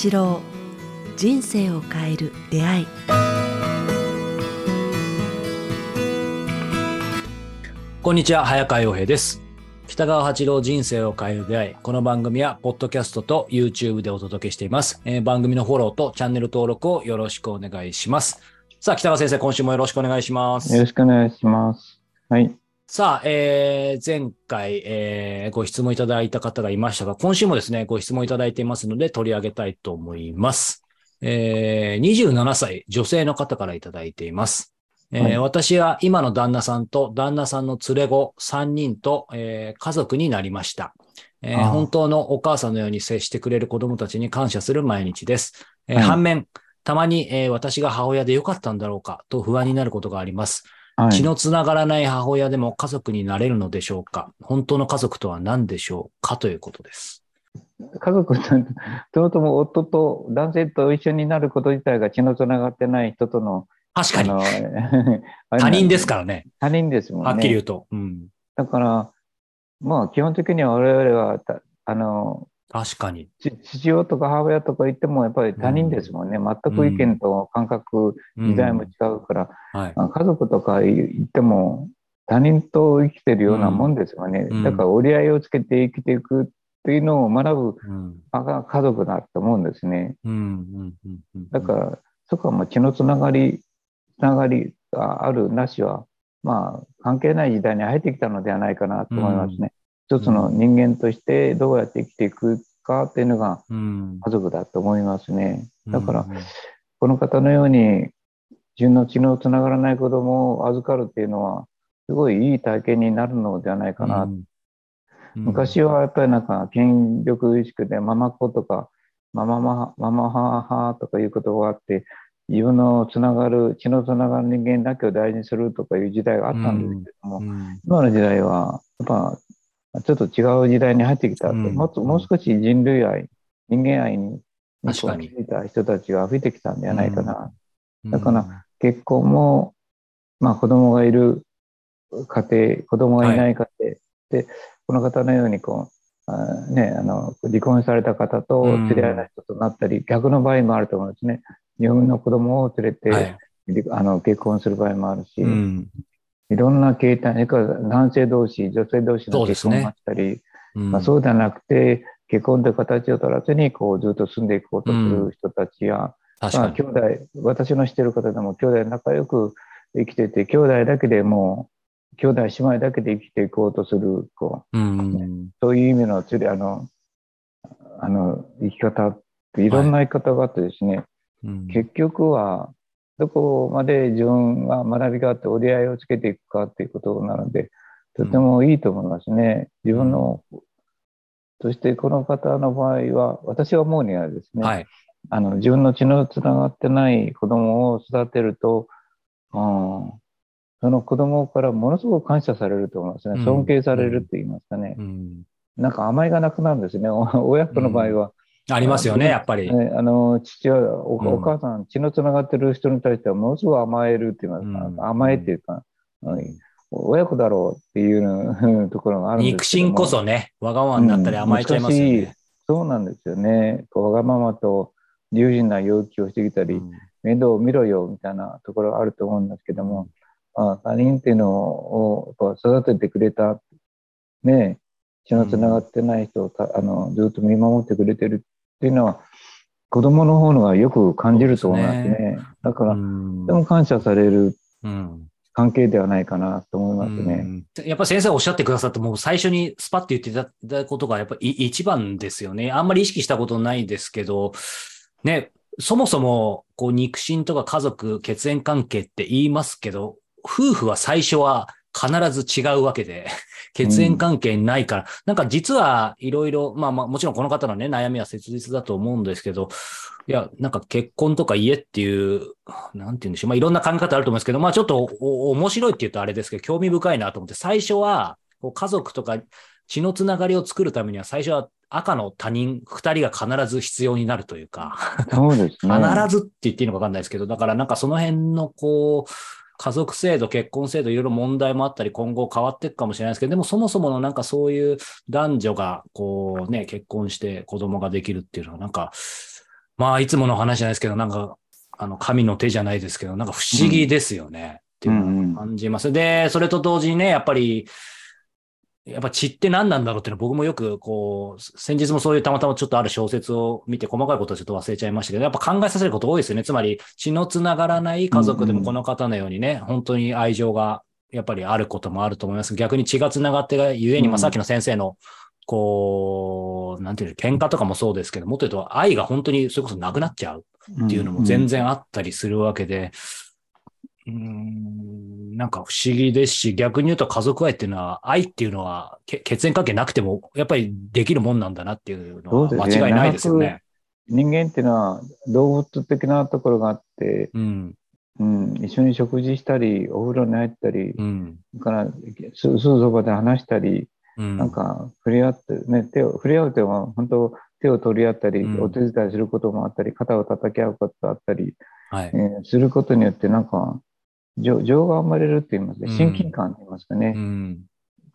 八郎人生を変える出会い。こんにちは早川洋平です。北川八郎人生を変える出会い。この番組はポッドキャストと YouTube でお届けしています、えー番組のフォローとチャンネル登録をよろしくお願いします。さあ北川先生今週もよろしくお願いします。よろしくお願いします。はい。さあ、えー前回、えーご質問いただいた方がいましたが、今週もですね、ご質問いただいていますので取り上げたいと思います。えー27歳、女性の方からいただいています。えーはい私は今の旦那さんと旦那さんの連れ子3人と、えー家族になりました、えー本当のお母さんのように接してくれる子供たちに感謝する毎日です。えーはい反面、たまに、えー私が母親でよかったんだろうかと不安になることがあります。はい。血のつながらない母親でも家族になれるのでしょうか？本当の家族とは何でしょうかということです。家族って、そもそも夫と男性と一緒になること自体が血のつながってない人との、確かに。他人ですからね。他人ですもんね。はっきり言うと。うん。だから、まあ基本的には我々はた、あの、確かに。ち父親とか母親とか言ってもやっぱり他人ですもんね。全く意見と感覚、うん時代も違うから、家族とか言っても他人と生きてるようなもんですよね。うんだから折り合いをつけて生きていくっていうのを学ぶ家族だと思うんですね。うん。うん。うんうんだから、そこはもう血のつながり、つながりがあるなしは、まあ関係ない時代に入ってきたのではないかなと思いますね。一つの人間としてどうやって生きていくかっていうのがうん。家族だと思いますね。だから、うんこの方のように、自分の血のつながらない子供を預かるっていうのは、すごいいい体験になるのではないかな。うん昔はやっぱりなんか権力意識でママ子とか、マママママ母とかいう言葉があって、自分のつながる、血のつながる人間だけを大事にするとかいう時代があったんですけども、うん今の時代は、やっぱ、ちょっと違う時代に入ってきたと、うんももう少し人類愛、人間愛に気づいた人たちが増えてきたんではないかな。うんだから結婚も、まあ子供がいる家庭、子供がいない家庭、で、この方のようにこう、あね、あの、離婚された方とうん連れ合いの人となったり、逆の場合もあると思うんですね。自分の子供を連れて、はい。離あの結婚する場合もあるし、うん。いろんな形態、男性同士、女性同士の結婚があったり、うん。まあ、そうではなくて、結婚という形を取らずに、こう、ずっと住んでいこうとする人たちや、まあ、確かに。兄。弟、私の知ってる方でも、兄弟仲良く生きてて、兄弟だけでもう、兄弟姉妹だけで生きていこうとする、こう、うん。そういう意味のつり、あの、あの、生き方っていろんな生き方があってですね、うん。結局は、どこまで自分が学びがあって折り合いをつけていくかっていうことなので、とてもいいと思いますね。自分の、そしてこの方の場合は、私が思うにはですね、はい。あの自分の血のつながってない子供を育てると、うん、その子供からものすごく感謝されると思いますね。うん尊敬されるって言いますかね。うんなんか甘えがなくなるんですね。お親子の場合は。ありますよね、やっぱり。ね、あの父親お、うんお母さん、血のつながってる人に対してはものすごく甘えるって言いますか、うん甘えっていうか、うん親子だろうっていうのところがあるんです肉親こそね、わがままになったり甘えちゃいますようん。そうなんですよね。わがままと理不尽な要求をしてきたり、うん面倒を見ろよみたいなところがあると思うんですけども、まあ、他人っていうのを育ててくれた、ね、血のつながってない人をた、あのずっと見守ってくれてるっていうのは、子供の方のがよく感じると思いますそうでね。だから、うんとても感謝されるうん関係ではないかなと思いますね。うんやっぱり先生おっしゃってくださって、もう最初にスパッて言っていただいたことがやっぱり一番ですよね。あんまり意識したことないですけど、ね、そもそもこう肉親とか家族、血縁関係って言いますけど、夫婦は最初は必ず違うわけで、血縁関係ないから、なんか実はいろいろ、まあまあもちろんこの方のね、悩みは切実だと思うんですけど、いや、なんか結婚とか家っていう、なんて言うんでしょう。まあいろんな考え方あると思うんですけど、まあちょっとお面白いって言うとあれですけど、興味深いなと思って、最初は家族とか血のつながりを作るためには最初は赤の他人二人が必ず必要になるというか、そうですね。必ずって言っていいのかわかんないですけど、だからなんかその辺のこう、家族制度、結婚制度、いろいろ問題もあったり、今後変わっていくかもしれないですけど、でもそもそものなんかそういう男女がこうね、結婚して子供ができるっていうのはなんか、まあ、いつもの話じゃないですけど、なんか、あの、神の手じゃないですけど、なんか不思議ですよね。っていうのを感じます。で、それと同時にね、やっぱり、やっぱ血って何なんだろうっていうのは僕もよくこう、先日もそういうたまたまちょっとある小説を見て細かいことはちょっと忘れちゃいましたけど、やっぱ考えさせること多いですよね。つまり血のつながらない家族でもこの方のようにね、本当に愛情がやっぱりあることもあると思います。逆に血がつながってがゆえに、まあさっきの先生のこう、なんていうの、喧嘩とかもそうですけど、もっと言うと愛が本当にそれこそなくなっちゃうっていうのも全然あったりするわけで、うんなんか不思議ですし、逆に言うと家族愛っていうのは、愛っていうのは血縁関係なくても、やっぱりできるもんなんだなっていうのは間違いないですよね。人間っていうのは動物的なところがあって、うん、うん、一緒に食事したり、お風呂に入ったり、うん、からすぐそばで話したり、うん、なんか触れ合って、ね、手を、触れ合うとは本当手を取り合ったり、お手伝いすることもあったり、肩を叩き合うことがあったり、はい。えー、することによってなんか情情が生まれるって言いますね、親近感って言いますかね。うん、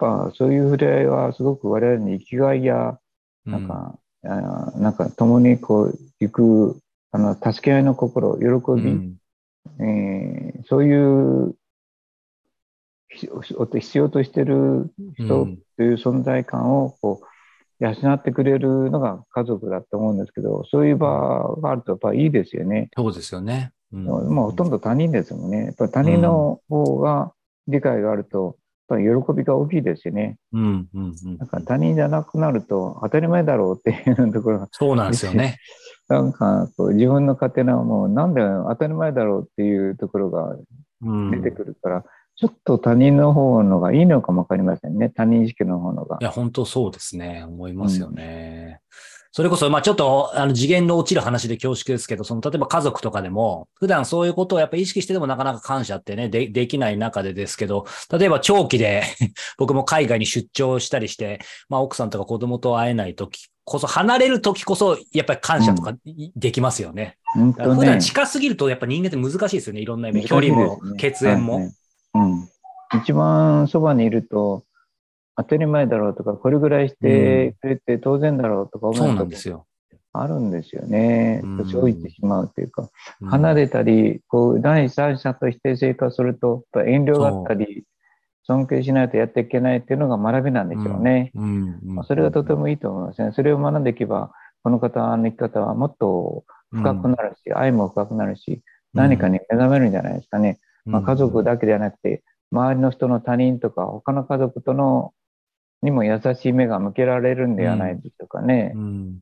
やっぱそういう触れ合いはすごく我々に生きがいや、なんか、うん、あなんか共にこう行く、あの、助け合いの心、喜び、うん、えー、そういう必要としてる人という存在感をこう養ってくれるのが家族だと思うんですけど、そういう場があるとやっぱいいですよね。そうですよね。うん、まあ、ほとんど他人ですもんね。やっぱ他人の方が理解があると、やっぱり喜びが大きいですよね。うんうんうん、なんか他人じゃなくなると当たり前だろうっていうところが。そうなんですよね。なんかこう自分の勝手なもうなんで当たり前だろうっていうところが出てくるから、うん、ちょっと他人の方のがいいのかもわかりませんね。他人意識の方のが。いや、本当そうですね。思いますよね。うんそれこそ、まあちょっと、あの、次元の落ちる話で恐縮ですけど、その、例えば家族とかでも、普段そういうことをやっぱ意識してでもなかなか感謝ってね、で、できない中でですけど、例えば長期で 僕も海外に出張したりして、まあ奥さんとか子供と会えない時こそ、離れる時こそ、やっぱり感謝とかできますよね。うん、普段近すぎると、やっぱ人間って難しいですよね。いろんな意味。距離も、血縁も、ね、うん。一番そばにいると、当たり前だろうとか、これぐらいしてくれて当然だろうとか思うそうなんですよ。あるんですよね。年老いてしまうというか、離れたり、こう、第三者として生活すると、遠慮があったり、尊敬しないとやっていけないっていうのが学びなんでしょうね。それがとてもいいと思いますね。それを学んでいけば、この方の生き方はもっと深くなるし、愛も深くなるし、何かに目覚めるんじゃないですかね。まあ、家族だけではなくて、周りの人の他人とか、他の家族とのにも優しい目が向けられるんではないでしょうかね。うん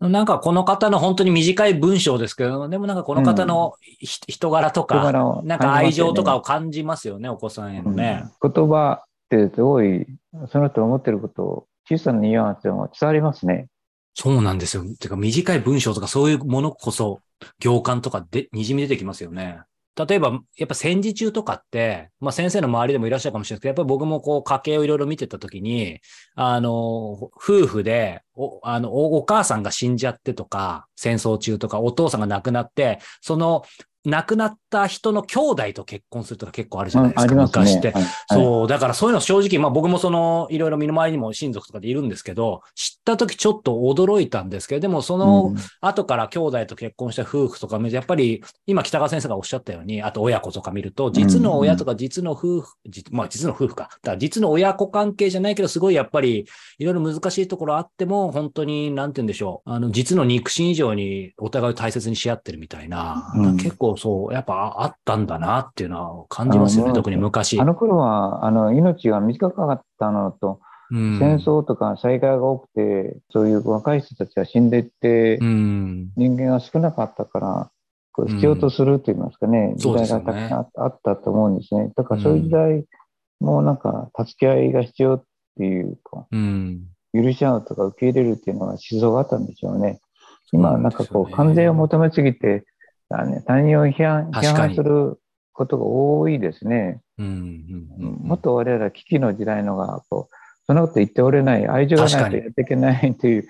うん、なんかこの方の本当に短い文章ですけど、でもなんかこの方の、人柄とか、なんか愛情とかを感じますよね、お子さんへのね。言葉ってすごい、その人思ってることを小さなニュアンスでも伝わりますね。そうなんですよ。てか短い文章とかそういうものこそ行間とかで滲み出てきますよね。例えば、やっぱ戦時中とかって、まあ先生の周りでもいらっしゃるかもしれないですけど、やっぱり僕もこう家計をいろいろ見てたときに、あの、夫婦で、お、あの、お母さんが死んじゃってとか、戦争中とか、お父さんが亡くなって、その亡くなった人の兄弟と結婚するとか結構あるじゃないですか、ね、昔って、はい、そう、だからそういうの正直、まあ僕もその、いろいろ身の回りにも親族とかでいるんですけど、知った時ちょっと驚いたんですけど、でもその後から兄弟と結婚した夫婦とか、やっぱり今北川先生がおっしゃったように、あと親子とか見ると、実の親とか実の夫婦、まあ実の夫婦か、だから実の親子関係じゃないけど、すごいやっぱりいろいろ難しいところあっても、本当に、なんて言うんでしょう、あの、実の肉親以上にお互いを大切にし合ってるみたいな、うん、結構そう、やっぱあったんだなっていうのは感じますよね、特に昔。あの頃は、あの、命が短かったのと、うん、戦争とか災害が多くて、そういう若い人たちが死んでいって、うん、人間が少なかったから、こう必要とすると言いますかね、時代がたくさんあったと思うんですね。だからそういう時代もなんか、助け合いが必要っていうか、許し合うとか受け入れるっていうのは思想があったんでしょうね。今、なんかこう、完全を求めすぎて、他人を批判批判することが多いですね。もっと我々は危機の時代のがこうそんなこと言っておれない、愛情がないとやっていけないという、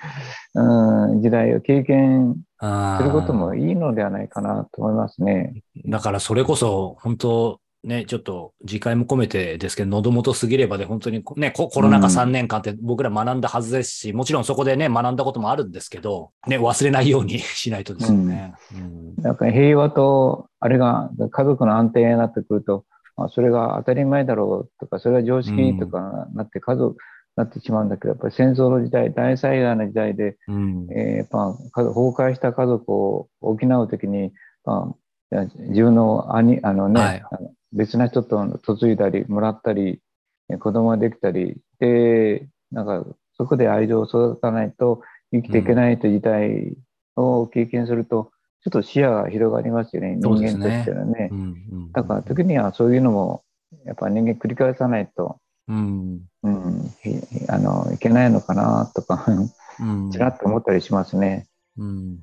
うん、時代を経験することもいいのではないかなと思いますね。だからそれこそ、本当ね、ちょっと次回も込めてですけど、喉元すぎればで本当にね、ココロナ禍3年間って僕ら学んだはずですし、もちろんそこでね、学んだこともあるんですけど、ね、忘れないように しないとですよね。うん。なんか平和と、あれが家族の安定になってくると、まあ、それが当たり前だろうとか、それが常識とかなって家族、なってしまうんだけど、やっぱり戦争の時代、大災害の時代で、うん。えーやっぱ家族崩壊した家族を補うときに、まあ、自分の兄、あのね、はい別な人と嫁いだり、もらったり、え子供ができたり、で、なんか、そこで愛情を育たないと生きていけないという時代を経験すると、ちょっと視野が広がりますよね、人間としてはね。うんうんだから、時にはそういうのも、やっぱ人間繰り返さないと、うんうん、ひあのいけないのかなとか、うんちらっと思ったりしますね。うん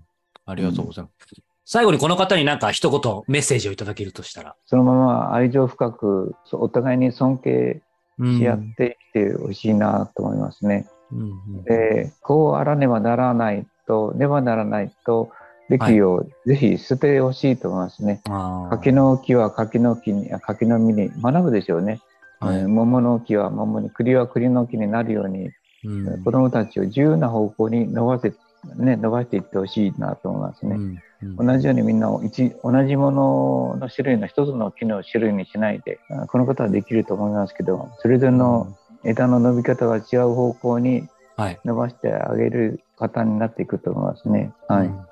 ありがとうございます。最後にこの方になんか一言メッセージをいただけるとしたら。そのまま愛情深く、お互いに尊敬うんし合ってきてほしいなと思いますね。うんうんで、こうあらねばならないと、ねばならないと、べきをぜひ捨ててほしいと思いますね。あー柿の木は柿の木に、あ柿の実に学ぶでしょうね。はいえー桃の木は桃に、栗は栗の木になるように、うん子供たちを自由な方向に伸ばせ、ね、伸ばしていってほしいなと思いますね。うんうん同じようにみんなを一同じものの種類の一つの木の種類にしないで、あこのことはできると思いますけど、それぞれの枝の伸び方が違う方向にはい。伸ばしてあげる方になっていくと思いますね。はい。うんうん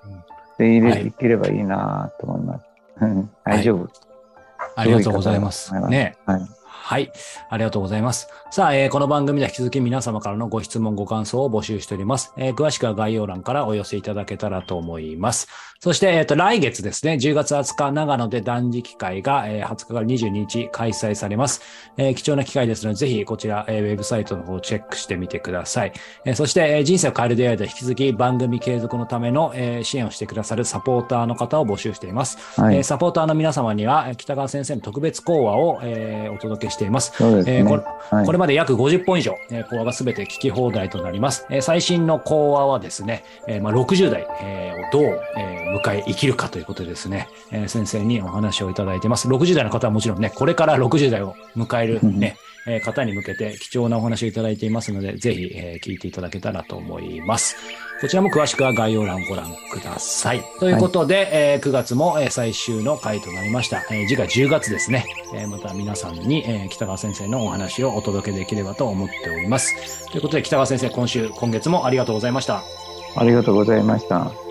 で、入れ、はいいければいいなと思います。うん大丈夫。ありがとうございます。ね。はい。はい。ありがとうございます。さあ、えーこの番組では引き続き皆様からのご質問、ご感想を募集しております。えー詳しくは概要欄からお寄せいただけたらと思います。そして、えっ、と、来月ですね、10月20日、長野で断食会が、えー20日から22日開催されます。えー貴重な機会ですので、ぜひこちら、えーウェブサイトの方をチェックしてみてください。えーそして、えー人生を変える出会いで引き続き番組継続のための、えー支援をしてくださるサポーターの方を募集しています。はい。えーサポーターの皆様には、えー北川先生の特別講話を、えーお届けしています。そうですね。えーこれはいこれまで約50本以上、えー講話がすべて聞き放題となります。えー最新の講話はですね、えーまあ、60代、えーをどう、えー迎え生きるかということでですね、えー先生にお話をいただいてます。60代の方はもちろんね、これから60代を迎えるね、えー方に向けて貴重なお話をいただいていますので、ぜひ、えー聞いていただけたらと思います。こちらも詳しくは概要欄をご覧ください。ということで、えー9月もえー最終の回となりました。えー次回10月ですね。えーまた皆さんに、えー北川先生のお話をお届けできればと思っております。ということで、北川先生、今週、今月もありがとうございました。ありがとうございました。